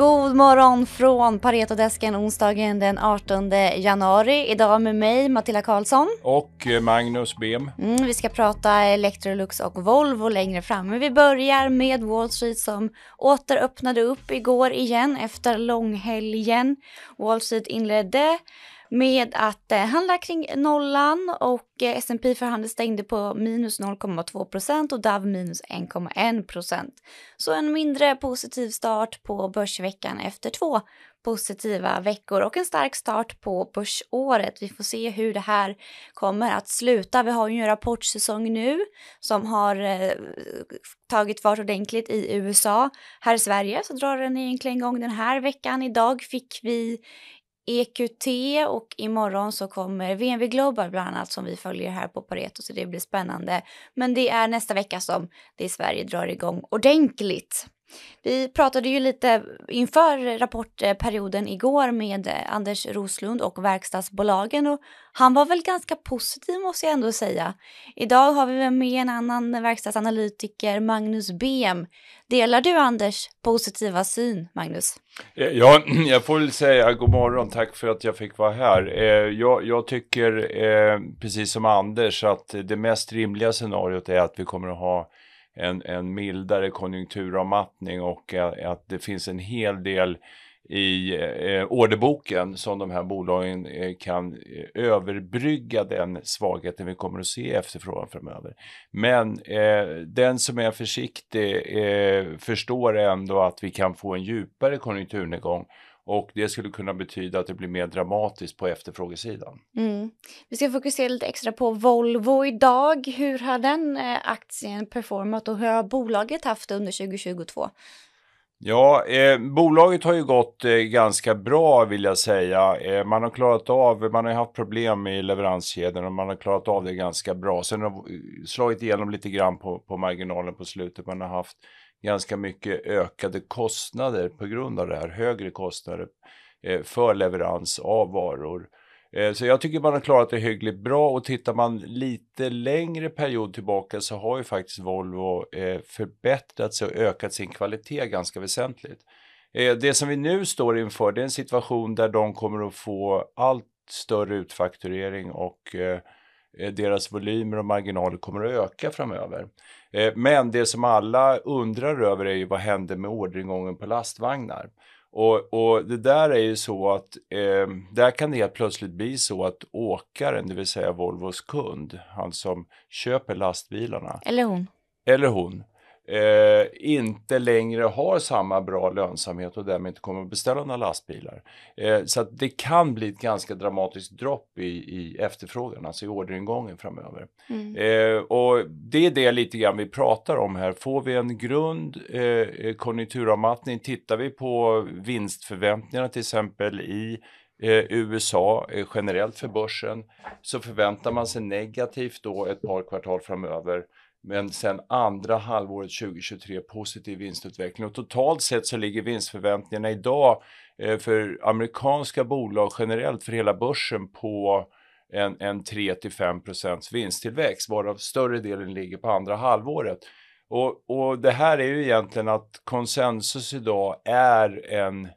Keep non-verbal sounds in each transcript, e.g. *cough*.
God morgon från Paretodesken onsdagen den 18 januari. Idag med mig Matilda Karlsson. Och eh, Magnus Bem. Mm, vi ska prata Electrolux och Volvo längre fram. Men vi börjar med Wall Street som åter öppnade upp igår igen efter långhelgen. Wall Street inledde med att eh, handla kring nollan och eh, S&P för handel stängde på minus 0,2 procent och DAV minus 1,1 procent. Så en mindre positiv start på börsveckan efter två positiva veckor och en stark start på börsåret. Vi får se hur det här kommer att sluta. Vi har ju en rapportsäsong nu som har eh, tagit fart ordentligt i USA. Här i Sverige så drar den egentligen igång den här veckan. Idag fick vi EQT och imorgon så kommer VNV Global bland annat som vi följer här på Pareto så det blir spännande. Men det är nästa vecka som det i Sverige drar igång ordentligt. Vi pratade ju lite inför rapportperioden igår med eh, Anders Roslund och verkstadsbolagen och han var väl ganska positiv måste jag ändå säga. Idag har vi med en annan verkstadsanalytiker, Magnus Bem. Delar du Anders positiva syn, Magnus? Eh, ja, *clears throat* jag får väl säga god morgon, tack för att jag fick vara här. Eh, jag, jag tycker, precis som Anders, att det mest rimliga scenariot är att vi kommer att ha en, en mildare konjunkturavmattning och att det finns en hel del i eh, orderboken som de här bolagen eh, kan eh, överbrygga den svagheten vi kommer att se i efterfrågan framöver. Men eh, den som är försiktig eh, förstår ändå att vi kan få en djupare konjunkturnedgång och det skulle kunna betyda att det blir mer dramatiskt på efterfrågesidan. Mm. Vi ska fokusera lite extra på Volvo idag. Hur har den eh, aktien performat och hur har bolaget haft det under 2022? Ja, eh, bolaget har ju gått eh, ganska bra vill jag säga. Eh, man har klarat av, man har haft problem i leveranskedjan och man har klarat av det ganska bra. Sen har slagit igenom lite grann på, på marginalen på slutet. Man har haft ganska mycket ökade kostnader på grund av det här, högre kostnader eh, för leverans av varor. Eh, så jag tycker man har klarat det hyggligt bra och tittar man lite längre period tillbaka så har ju faktiskt Volvo eh, förbättrat sig och ökat sin kvalitet ganska väsentligt. Det som vi nu står inför det är en situation där de kommer att få allt större utfakturering och deras volymer och marginaler kommer att öka framöver. Eh, men det som alla undrar över är ju vad händer med orderingången på lastvagnar? Och, och, det där är ju så att eh, där kan det helt plötsligt bli så att åkaren, det vill säga Volvos kund, han som köper lastbilarna. Eller hon. Eller hon eh, inte längre har samma bra lönsamhet och därmed inte kommer att beställa några lastbilar. Eh, så det kan bli ett ganska dramatiskt dropp i, i efterfrågan, alltså i orderingången framöver. Mm. Eh, och det är det lite grann vi pratar om här. Får vi en grund eh, konjunkturavmattning, tittar vi på vinstförväntningarna till exempel i Eh, USA eh, generellt för börsen så förväntar man sig negativt då ett par kvartal framöver men sen andra halvåret 2023 positiv vinstutveckling och totalt sett så ligger vinstförväntningarna idag eh, för amerikanska bolag generellt för hela börsen på en, en 3 5% vinsttillväxt varav större delen ligger på andra halvåret. Och, och det här är ju egentligen att konsensus idag är en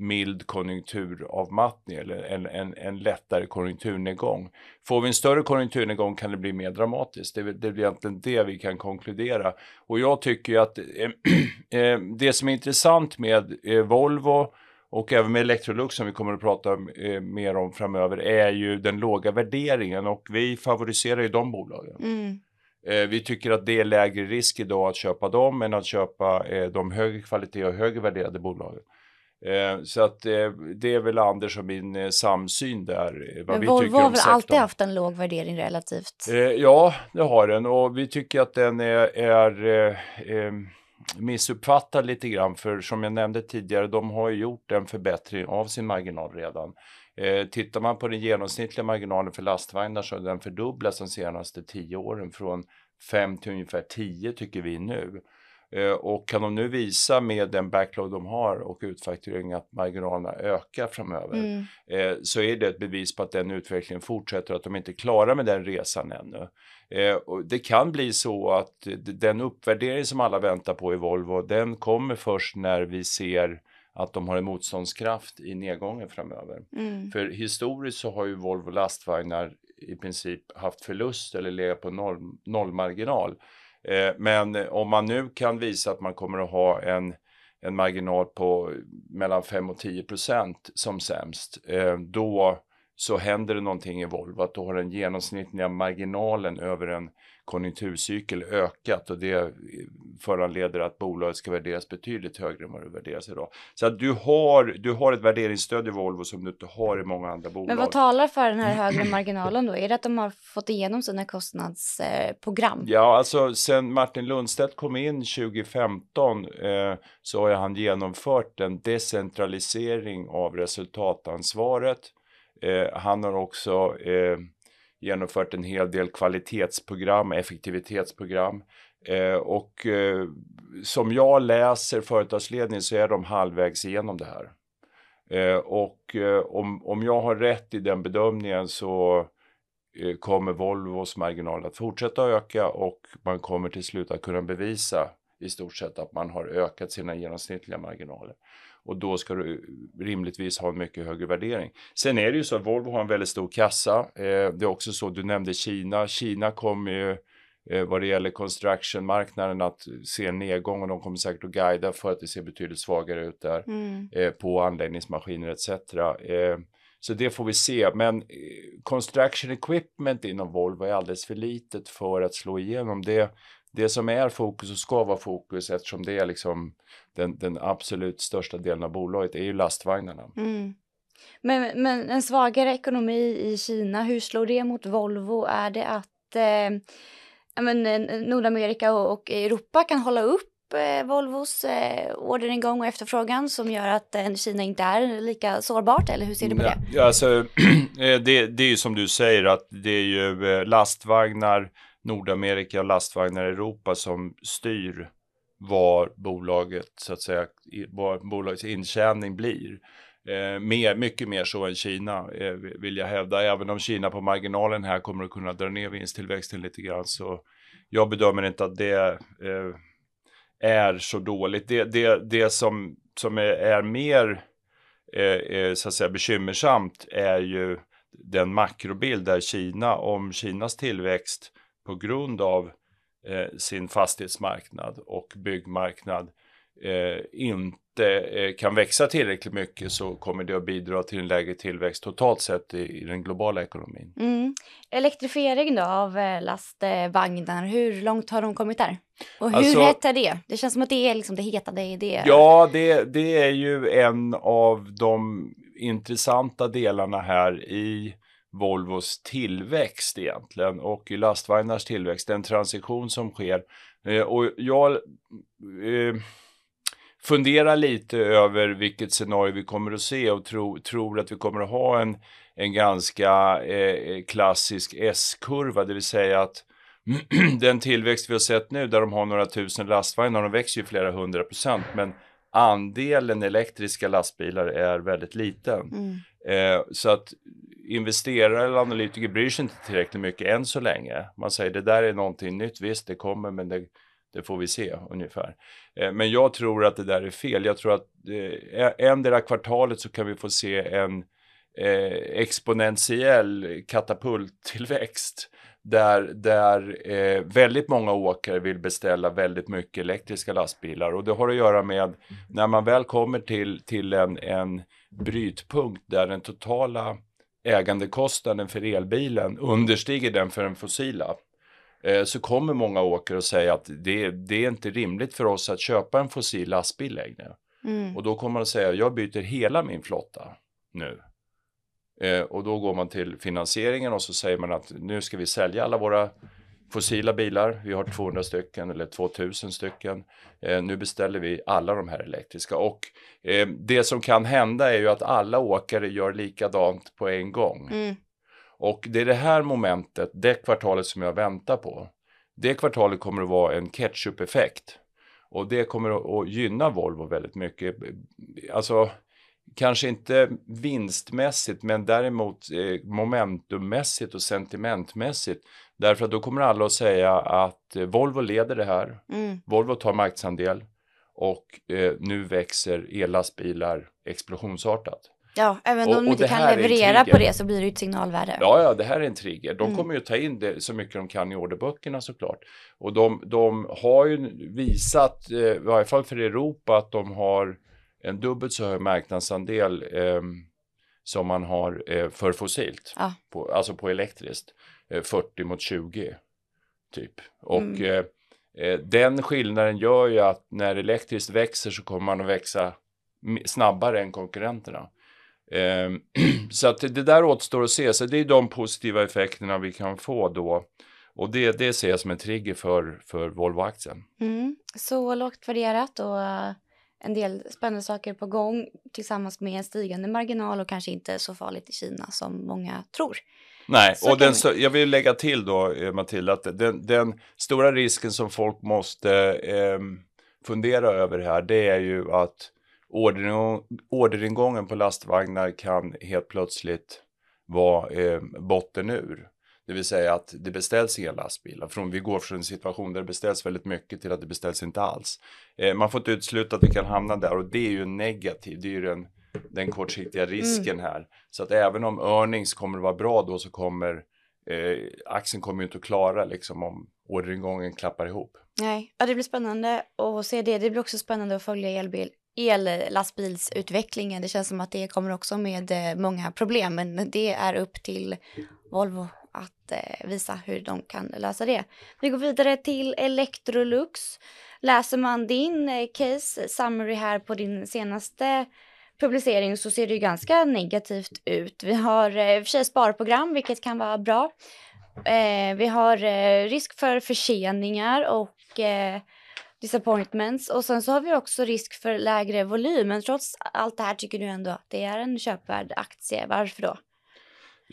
mild konjunkturavmattning eller en, en, en lättare konjunkturnedgång. Får vi en större konjunkturnedgång kan det bli mer dramatiskt. Det, det är egentligen det vi kan konkludera. Och jag tycker att eh, *clears throat* eh, det som är intressant med eh, Volvo och även med Electrolux som vi kommer att prata eh, mer om framöver är ju den låga värderingen och vi favoriserar ju de bolagen. Mm. Eh, vi tycker att det är lägre risk idag att köpa dem än att köpa eh, de högre kvalitet och högre värderade bolagen. Eh, så att eh, det är väl Anders och min eh, samsyn där. Vad Men vi Volvo har väl alltid haft en låg värdering relativt? Ja, det har den och vi tycker att den är, är missuppfattad lite grann för som jag nämnde tidigare, de har ju gjort en förbättring av sin marginal redan. Eh, tittar man på den genomsnittliga marginalen för lastvagnar så har den fördubblats de senaste tio åren från 5 till ungefär 10 tycker vi nu. Eh, och kan de nu visa med den backlog de har och utfakturering att marginalerna ökar framöver mm. Eh, så är det ett bevis på att den utvecklingen fortsätter och att de inte är klara med den resan ännu. Eh, det kan bli så att den uppvärdering som alla väntar på i Volvo den kommer först när vi ser att de har en motståndskraft i nedgången framöver. Mm. För historiskt så har ju Volvo lastvagnar i princip haft förlust eller legat på noll, nollmarginal. Eh, men om man nu kan visa att man kommer att ha en, en marginal på mellan 5 och 10 procent som sämst, eh, då så händer det någonting i Volvo, att då har den genomsnittliga marginalen över en konjunkturcykel ökat och det föranleder att bolaget ska värderas betydligt högre än vad det värderas idag. Så att du har, du har ett värderingsstöd i Volvo som du inte har i många andra bolag. Men vad talar för den här *clears throat* högre marginalen då? Är det att de har fått igenom sina kostnadsprogram? Ja, alltså sen Martin Lundstedt kom in 2015 eh, så har han genomfört en decentralisering av resultatansvaret. Eh, han har också eh, genomfört en hel del kvalitetsprogram, effektivitetsprogram. Eh, och eh, som jag läser företagsledningen så är de halvvägs igenom det här. Eh, och eh, om, om jag har rätt i den bedömningen så eh, kommer Volvos marginal att fortsätta öka och man kommer till slut att kunna bevisa i stort sett att man har ökat sina genomsnittliga marginaler. Och då ska du rimligtvis ha en mycket högre värdering. Sen är det ju så att Volvo har en väldigt stor kassa. Eh, det är också så, du nämnde Kina. Kina kommer ju eh, vad det gäller construction-marknaden att se en nedgång och de kommer säkert att guida för att det ser betydligt svagare ut där Mm. eh, på anläggningsmaskiner etc. Eh, så det får vi se. Men construction equipment inom Volvo är alldeles för litet för att slå igenom. Det, det som är fokus och ska vara fokus eftersom det är liksom den, den absolut största delen av bolaget är ju lastvagnarna. Mm. Men, men en svagare ekonomi i Kina, hur slår det mot Volvo? Är det att eh, men, eh, Nordamerika och, och Europa kan hålla upp eh, Volvos eh, orderingång och efterfrågan som gör att eh, Kina inte är lika sårbart? Eller hur ser du på det? Ja, alltså, *clears throat* eh, det, det är ju som du säger att det är ju eh, lastvagnar Nordamerika och lastvagnar i Europa som styr var bolaget så att säga, var bolagets intjäning blir. Eh, mer, mycket mer så än Kina eh, vill jag hävda, även om Kina på marginalen här kommer att kunna dra ner vinsttillväxten lite grann så jag bedömer inte att det eh, är så dåligt. Det, det, det som, som är, är mer eh, eh, så att säga bekymmersamt är ju den makrobild där Kina, om Kinas tillväxt på grund av eh, sin fastighetsmarknad och byggmarknad eh, inte eh, kan växa tillräckligt mycket så kommer det att bidra till en lägre tillväxt totalt sett i, i den globala ekonomin. Mm. Elektrifiering då av eh, lastvagnar, hur långt har de kommit där? Och hur Alltså- hett är det? Det känns som att det är liksom det heta, det är det. Ja, det, det är ju en av de intressanta delarna här i Volvos tillväxt egentligen och i lastvagnars tillväxt, den transition som sker. Eh, och jag eh, funderar lite över vilket scenario vi kommer att se och tro, tror att vi kommer att ha en, en ganska eh, eh klassisk S-kurva, det vill säga att *clears throat* den tillväxt vi har sett nu där de har några tusen lastvagnar, de växer ju flera hundra procent, men andelen elektriska lastbilar är väldigt liten. Mm. Eh, så att investerare eller analytiker bryr sig inte tillräckligt mycket än så länge. Man säger det där är någonting nytt, visst det kommer men det, det får vi se ungefär. Eh, men jag tror att det där är fel. Jag tror att eh, ändera kvartalet så kan vi få se en eh, exponentiell katapulttillväxt där, där eh, väldigt många åkare vill beställa väldigt mycket elektriska lastbilar och det har att göra med när man väl kommer till, till en, en brytpunkt där den totala ägandekostnaden för elbilen understiger den för den fossila eh, så kommer många åkare att säga att det, det är inte rimligt för oss att köpa en fossil lastbil längre. Mm. Och då kommer man att säga jag byter hela min flotta nu. Eh, och då går man till finansieringen och så säger man att nu ska vi sälja alla våra fossila bilar. Vi har 200 stycken eller 2000 stycken. Eh, nu beställer vi alla de här elektriska. Och eh, det som kan hända är ju att alla åkare gör likadant på en gång. Mm. Och det är det här momentet, det kvartalet som jag väntar på. Det kvartalet kommer att vara en ketchup-effekt. Och det kommer att, gynna Volvo väldigt mycket. Alltså, kanske inte vinstmässigt, men däremot eh, momentummässigt och sentimentmässigt. Därför att då kommer alla att säga att eh, Volvo leder det här. Mm. Volvo tar marknadsandel och eh, nu växer ellastbilar explosionsartat. Ja, även om Och- de inte kan leverera på det så blir det ju ett signalvärde. Ja, ja, det här är en trigger. De Mm. kommer ju ta in det så mycket de kan i orderböckerna såklart. Och de, de har ju visat, eh, i varje fall för Europa, att de har en dubbelt så hög marknadsandel eh, som man har eh, för fossilt. Ja. På, alltså på elektriskt. Eh, 40 mot 20 typ. Och Mm. eh, eh, den skillnaden gör ju att när elektriskt växer så kommer man att växa snabbare än konkurrenterna. Ehm, *clears throat* så att det där återstår att se. Så det är de positiva effekterna vi kan få då. Och det, det ser jag som en trigger för, för Volvo-aktien. Mm. Så lågt värderat och en del spännande saker på gång tillsammans med en stigande marginal och kanske inte så farligt i Kina som många tror. Nej, Så och den, vi- jag vill lägga till då, eh, Matilda, att den, den stora risken som folk måste ehm, fundera över här, det är ju att orderingång, orderingången på lastvagnar kan helt plötsligt vara eh, botten ur. Det vill säga att det beställs inga lastbilar. Från, vi går från en situation där det beställs väldigt mycket till att det beställs inte alls. Eh, man får inte utesluta att vi kan hamna där och det är ju negativt. Det är ju den, den kortsiktiga risken här. Så att även om earnings kommer att vara bra då så kommer eh, aktien kommer ju inte att klara liksom om orderingången klappar ihop. Nej, ja, det blir spännande att se det. Det blir också spännande att följa elbil, ellastbilsutvecklingen. Det känns som att det kommer också med eh, många problem, men det är upp till Volvo att eh, visa hur de kan lösa det. Vi går vidare till Electrolux. Läser man din eh, case summary här på din senaste publicering så ser det ju ganska negativt ut. Vi har eh, för sig sparprogram, vilket kan vara bra. Eh, vi har eh, risk för förseningar och eh, disappointments och sen så har vi också risk för lägre volym. Men trots allt det här tycker du ändå att det är en köpvärd aktie. Varför då?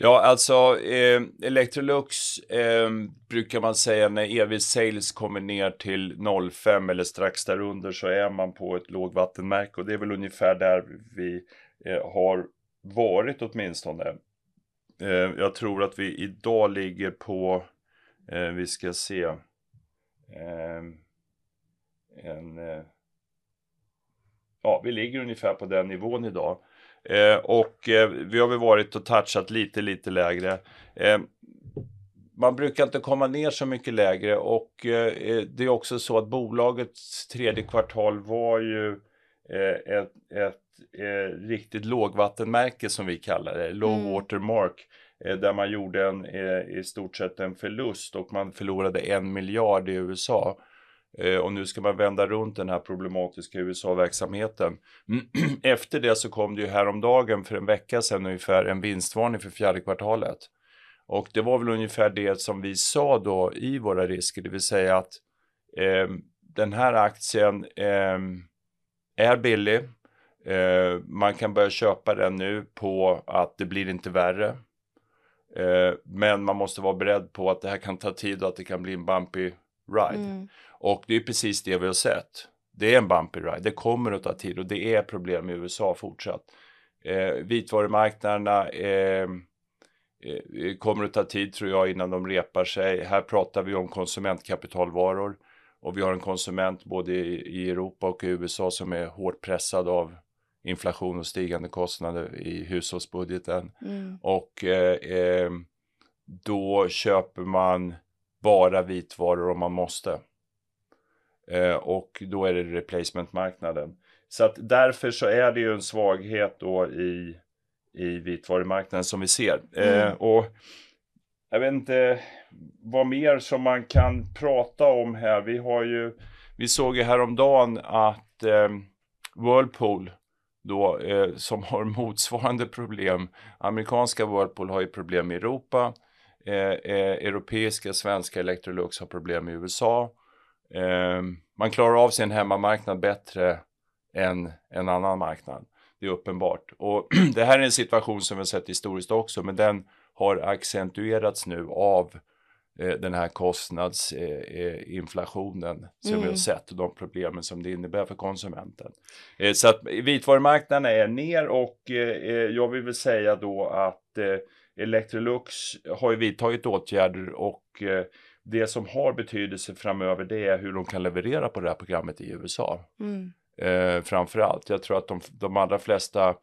Ja, alltså eh, Electrolux eh, brukar man säga när EV Sales kommer ner till 0,5 eller strax därunder så är man på ett lågvattenmärke och det är väl ungefär där vi eh, har varit åtminstone. Eh, jag tror att vi idag ligger på, eh, vi ska se, eh, en, eh, ja vi ligger ungefär på den nivån idag. Eh, och eh, vi har väl varit och touchat lite, lite lägre. Eh, man brukar inte komma ner så mycket lägre och eh, det är också så att bolagets tredje kvartal var ju eh, ett, ett eh, riktigt lågvattenmärke som vi kallar det, low Mm. watermark, eh, där man gjorde en, eh, i stort sett en förlust och man förlorade en miljard i USA. Eh, och nu ska man vända runt den här problematiska USA-verksamheten. Mm, *clears throat* Efter det så kom det ju häromdagen för en vecka sedan ungefär en vinstvarning för fjärde kvartalet. Och det var väl ungefär det som vi sa då i våra risker, det vill säga att eh, den här aktien eh, är billig. Eh, man kan börja köpa den nu på att det blir inte värre. Eh, men man måste vara beredd på att det här kan ta tid och att det kan bli en bumpy ride. Mm. Och det är precis det vi har sett. Det är en bumpy ride, det kommer att ta tid och det är problem i USA fortsatt. Eh, vitvarumarknaderna eh, eh, kommer att ta tid tror jag innan de repar sig. Här pratar vi om konsumentkapitalvaror och vi har en konsument både i, i Europa och i USA som är hårt pressad av inflation och stigande kostnader i hushållsbudgeten. Mm. Och eh, eh, då köper man bara vitvaror om man måste. Eh, och då är det replacement-marknaden. Så att därför så är det ju en svaghet då i, i vitvarumarknaden som vi ser. Eh, Mm. och jag vet inte vad mer som man kan prata om här. Vi har ju, vi såg ju häromdagen att eh, Whirlpool då, eh, som har *laughs* motsvarande problem. Amerikanska Whirlpool har ju problem i Europa. Eh, eh, europeiska, svenska Electrolux har problem i USA. Eh, man klarar av sin hemmamarknad bättre än en annan marknad. Det är uppenbart. Och *clears throat* det här är en situation som vi har sett historiskt också, men den har accentuerats nu av eh, den här kostnadsinflationen som vi har Mm. sett och de problemen som det innebär för konsumenten. Eh, så att vitvarumarknaden är ner och eh, eh, jag vill väl säga då att eh, Electrolux har ju vidtagit åtgärder och eh, det som har betydelse framöver det är hur de kan leverera på det här programmet i USA. Mm. Eh, framför allt. Jag tror att de, de allra flesta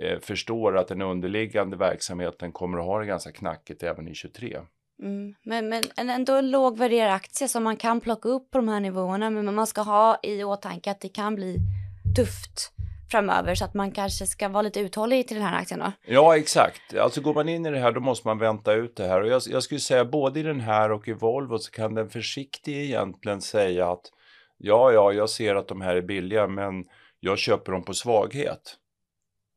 eh, förstår att den underliggande verksamheten kommer att ha det ganska knackigt även i 23. Mm. Men, men ändå en låg värderad aktie som man kan plocka upp på de här nivåerna men man ska ha i åtanke att det kan bli tufft framöver så att man kanske ska vara lite uthållig till den här aktien då? Ja exakt, alltså går man in i det här då måste man vänta ut det här och jag, jag skulle säga både i den här och i Volvo så kan den försiktige egentligen säga att ja, ja, jag ser att de här är billiga men jag köper dem på svaghet.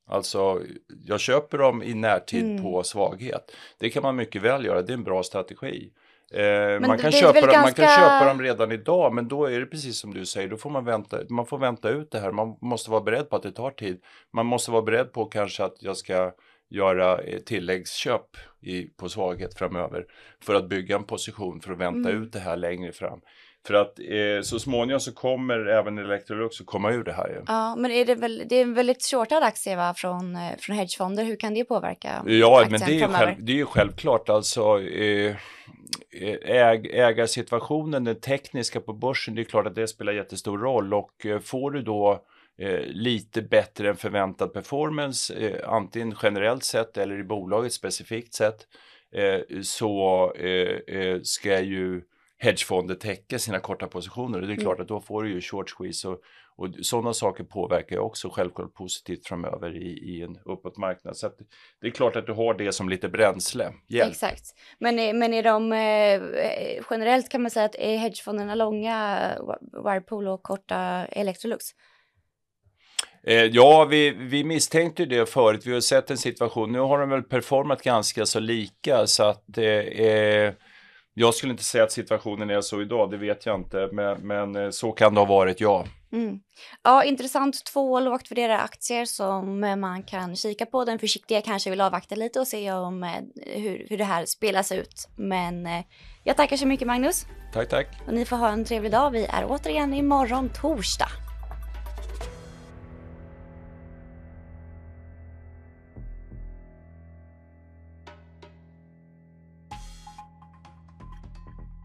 Alltså, jag köper dem i närtid mm. på svaghet. Det kan man mycket väl göra, det är en bra strategi. Eh, man, kan köpa dem, ganska... man kan köpa dem redan idag men då är det precis som du säger, då får man vänta, man får vänta ut det här. Man måste vara beredd på att det tar tid. Man måste vara beredd på kanske att jag ska göra eh, tilläggsköp i, på svaghet framöver för att bygga en position för att vänta mm. ut det här längre fram. För att eh, så småningom så kommer även Electrolux att komma ur det här. Ju. Ja, men är det, väl, det är en väldigt shortad aktie va, från, eh, från hedgefonder. Hur kan det påverka Ja, men det är, själv, det är ju självklart. Alltså, eh, äg, ägarsituationen, den tekniska på börsen, det är klart att det spelar jättestor roll. Och eh, får du då eh, lite bättre än förväntad performance, eh, antingen generellt sett eller i bolaget specifikt sett, så ska ju hedgefonder täcka sina korta positioner. Och det är mm. klart att då får du ju short squeeze och, och sådana saker påverkar ju också självklart positivt framöver i, i en uppåt marknad. Så det är klart att du har det som lite bränsle. Hjälp. Exakt. Men, men är de eh, generellt kan man säga att är hedgefonderna långa Whirlpool och korta Electrolux? Eh, ja, vi, vi misstänkte det förut. Vi har sett en situation. Nu har de väl performat ganska så lika så att eh, jag skulle inte säga att situationen är så idag, det vet jag inte, men, men eh, så kan det ha varit, ja. Mm. Ja, intressant. Två lågt värderade aktier som man kan kika på. Den försiktiga kanske vill avvakta lite och se om eh, hur, hur det här spelas ut. Men eh, jag tackar så mycket Magnus. Tack, tack. Och ni får ha en trevlig dag. Vi är återigen imorgon torsdag.